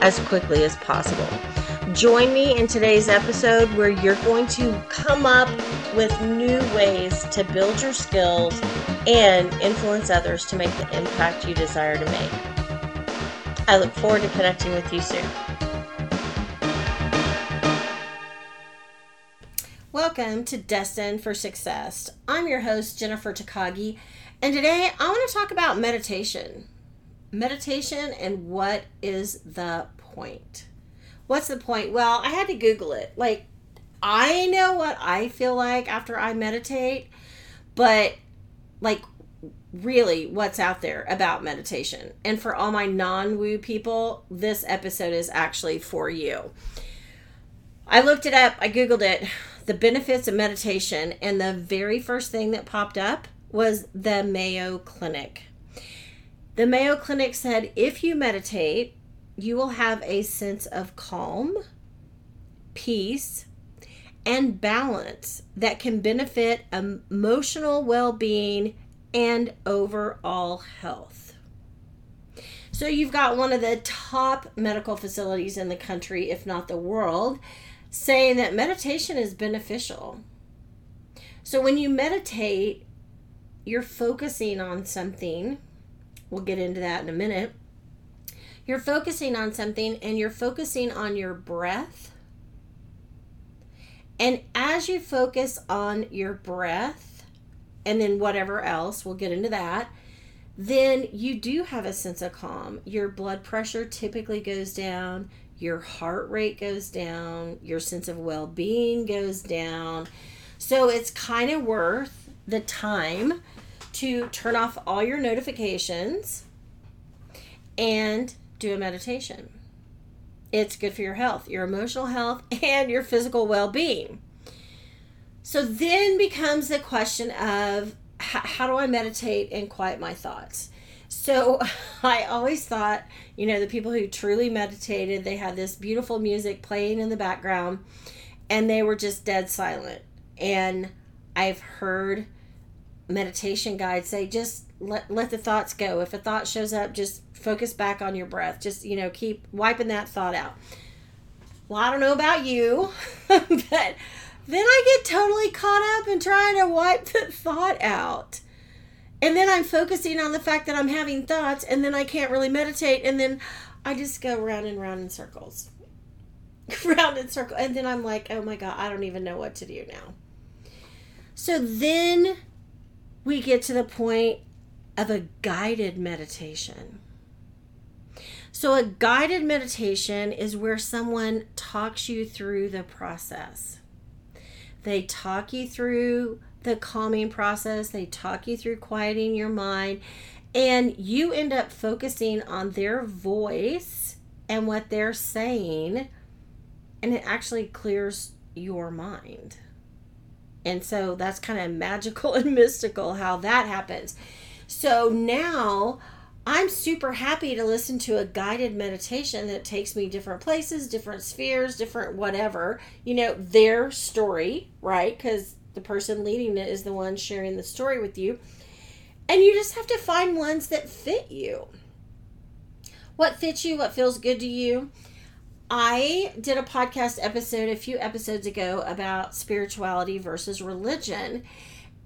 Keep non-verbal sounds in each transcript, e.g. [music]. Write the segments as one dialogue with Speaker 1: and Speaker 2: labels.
Speaker 1: as quickly as possible. Join me in today's episode where you're going to come up with new ways to build your skills and influence others to make the impact you desire to make. I look forward to connecting with you soon. Welcome to Destined for Success. I'm your host, Jennifer Takagi, and today I want to talk about meditation. Meditation and what is the point? What's the point? Well, I had to Google it. Like, I know what I feel like after I meditate, but like, really, what's out there about meditation? And for all my non woo people, this episode is actually for you. I looked it up, I Googled it, the benefits of meditation, and the very first thing that popped up was the Mayo Clinic. The Mayo Clinic said if you meditate, you will have a sense of calm, peace, and balance that can benefit emotional well being and overall health. So, you've got one of the top medical facilities in the country, if not the world, saying that meditation is beneficial. So, when you meditate, you're focusing on something. We'll get into that in a minute you're focusing on something and you're focusing on your breath. And as you focus on your breath and then whatever else, we'll get into that, then you do have a sense of calm. Your blood pressure typically goes down, your heart rate goes down, your sense of well being goes down. So it's kind of worth the time to turn off all your notifications and do a meditation. It's good for your health, your emotional health, [laughs] and your physical well being. So then becomes the question of how do I meditate and quiet my thoughts? So [laughs] I always thought, you know, the people who truly meditated, they had this beautiful music playing in the background and they were just dead silent. And I've heard meditation guides say just let let the thoughts go. If a thought shows up, just focus back on your breath. Just, you know, keep wiping that thought out. Well, I don't know about you, [laughs] but then I get totally caught up in trying to wipe the thought out. And then I'm focusing on the fact that I'm having thoughts, and then I can't really meditate, and then I just go round and round in circles. [laughs] round in circles. And then I'm like, oh my God, I don't even know what to do now. So then we get to the point of a guided meditation. So, a guided meditation is where someone talks you through the process. They talk you through the calming process, they talk you through quieting your mind, and you end up focusing on their voice and what they're saying, and it actually clears your mind. And so that's kind of [laughs] magical and mystical how that happens. So now I'm super happy to listen to a guided meditation that takes me different places, different spheres, different whatever, you know, their story, right? Because the person leading it is the one sharing the story with you. And you just have to find ones that fit you. What fits you, what feels good to you. I did a podcast episode a few episodes ago about spirituality versus religion.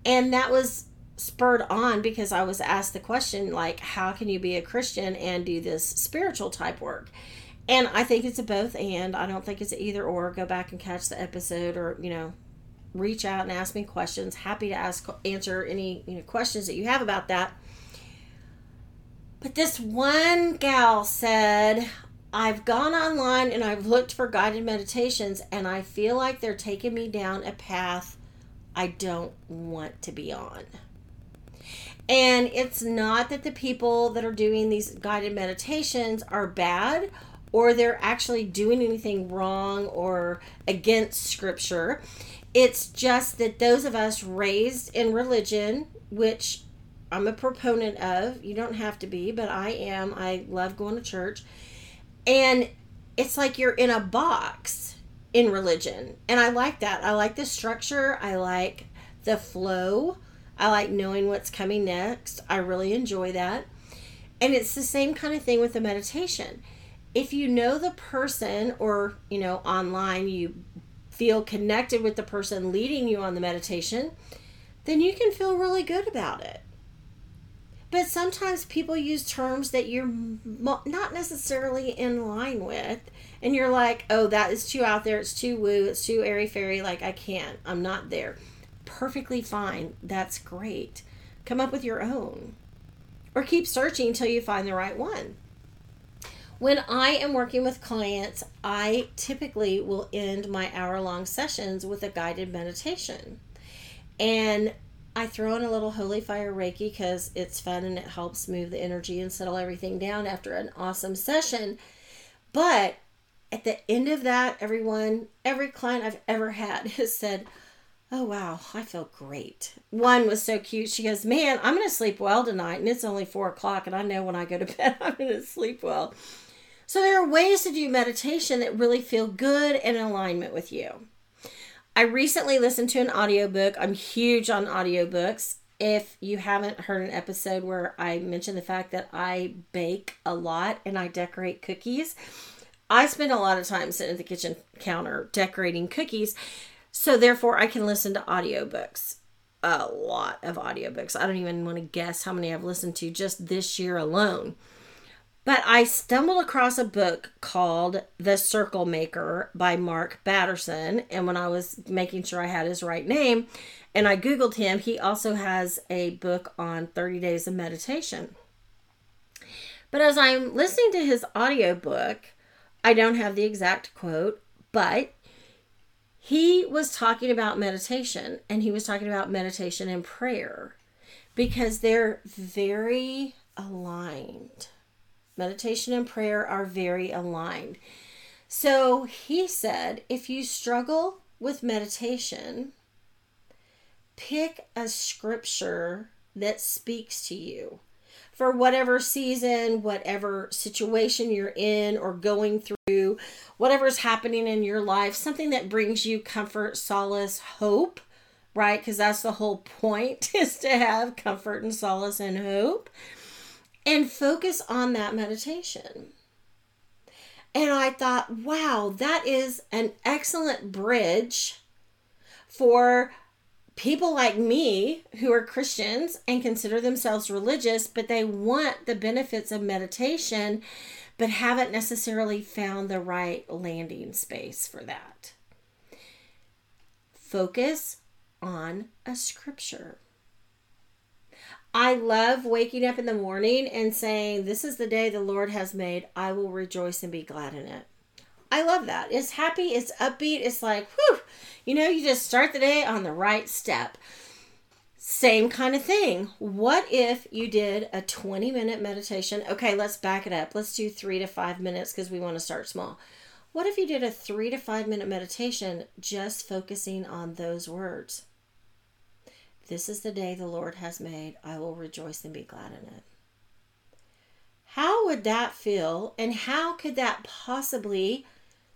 Speaker 1: And that was spurred on because I was asked the question like how can you be a Christian and do this spiritual type work? And I think it's a both and. I don't think it's either or. Go back and catch the episode or, you know, reach out and ask me questions. Happy to ask answer any, you know, questions that you have about that. But this one gal said, I've gone online and I've looked for guided meditations and I feel like they're taking me down a path I don't want to be on. And it's not that the people that are doing these guided meditations are bad or they're actually doing anything wrong or against scripture. It's just that those of us raised in religion, which I'm a proponent of, you don't have to be, but I am. I love going to church. And it's like you're in a box in religion. And I like that. I like the structure, I like the flow. I like knowing what's coming next. I really enjoy that. And it's the same kind of thing with the meditation. If you know the person or, you know, online you feel connected with the person leading you on the meditation, then you can feel really good about it. But sometimes people use terms that you're not necessarily in line with, and you're like, oh, that is too out there, it's too woo, it's too airy fairy, like I can't, I'm not there perfectly fine. That's great. Come up with your own. Or keep searching until you find the right one. When I am working with clients, I typically will end my hour long sessions with a guided meditation. And I throw in a little holy fire Reiki because it's fun and it helps move the energy and settle everything down after an awesome session. But at the end of that, everyone, every client I've ever had [laughs] has said, Oh, wow, I feel great. One was so cute. She goes, Man, I'm going to sleep well tonight. And it's only four o'clock, and I know when I go to [laughs] bed, I'm going to sleep well. So, there are ways to do meditation that really feel good and in alignment with you. I recently listened to an audiobook. I'm huge on audiobooks. If you haven't heard an episode where I mention the fact that I bake a lot and I decorate cookies, I spend a lot of time sitting at the kitchen counter decorating cookies so therefore I can listen to audiobooks. A lot of audiobooks. I don't even want to guess how many I've listened to just this year alone. But I stumbled across a book called The Circle Maker by Mark Batterson. And when I was making sure I had his right name and I Googled him, he also has a book on 30 days of meditation. But as I'm listening to his audiobook, I don't have the exact quote, but he was talking about meditation and he was talking about meditation and prayer because they're very aligned. Meditation and prayer are very aligned. So he said if you struggle with meditation, pick a scripture that speaks to you for whatever season, whatever situation you're in or going through, whatever's happening in your life, something that brings you comfort, solace, hope, right? Because that's the whole point [laughs] is to have comfort and solace and hope. And focus on that meditation. And I thought, wow, that is an excellent bridge for people like me who are Christians and consider themselves religious, but they want the benefits of meditation, but haven't necessarily found the right landing space for that. Focus on a scripture. I love waking up in the morning and saying, This is the day the Lord has made. I will rejoice and be glad in it. I love that. It's happy, it's upbeat, it's like, whew, you know, you just start the day on the right step. Same kind of thing. What if you did a 20 minute meditation? Okay, let's back it up. Let's do three to five minutes because we want to start small. What if you did a three to five minute meditation just focusing on those words? This is the day the Lord has made. I will rejoice and be glad in it. How would that feel? And how could that possibly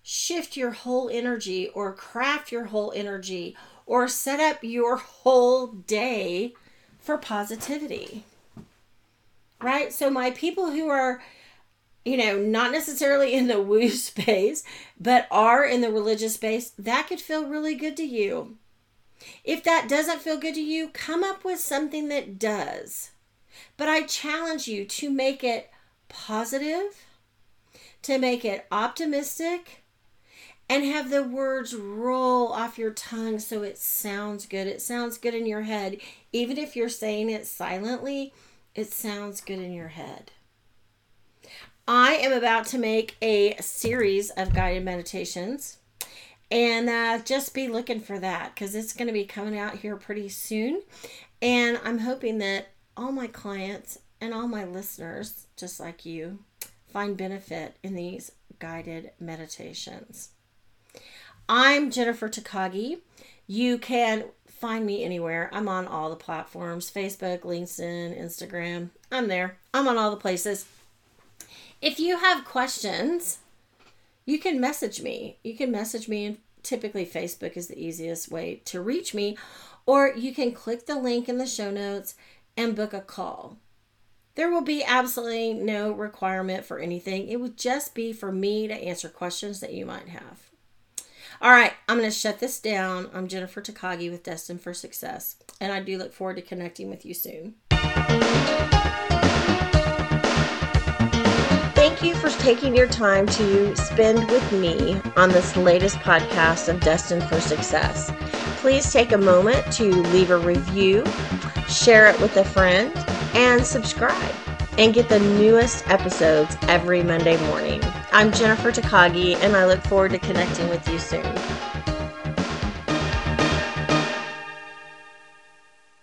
Speaker 1: shift your whole energy or craft your whole energy or set up your whole day for positivity. Right? So, my people who are, you know, not necessarily in the woo [laughs] space, but are in the religious space, that could feel really good to you. If that doesn't feel good to you, come up with something that does. But I challenge you to make it positive, to make it optimistic, and have the words roll off your tongue so it sounds good. It sounds good in your head. Even if you're saying it silently, it sounds good in your head. I am about to make a series of guided meditations. And uh, just be looking for that because it's going to be coming out here pretty soon. And I'm hoping that all my clients and all my listeners, just like you, find benefit in these guided meditations. I'm Jennifer Takagi. You can find me anywhere. I'm on all the platforms Facebook, LinkedIn, Instagram. I'm there. I'm on all the places. If you have questions, you can message me. You can message me, and typically Facebook is the easiest way to reach me, or you can click the link in the show notes and book a call. There will be absolutely no requirement for anything. It would just be for me to answer questions that you might have. All right, I'm going to shut this down. I'm Jennifer Takagi with Destined for Success, and I do look forward to connecting with you soon. Thank you for taking your time to spend with me on this latest podcast of Destined for Success. Please take a moment to leave a review, share it with a friend, and subscribe and get the newest episodes every Monday morning. I'm Jennifer Takagi, and I look forward to connecting with you soon.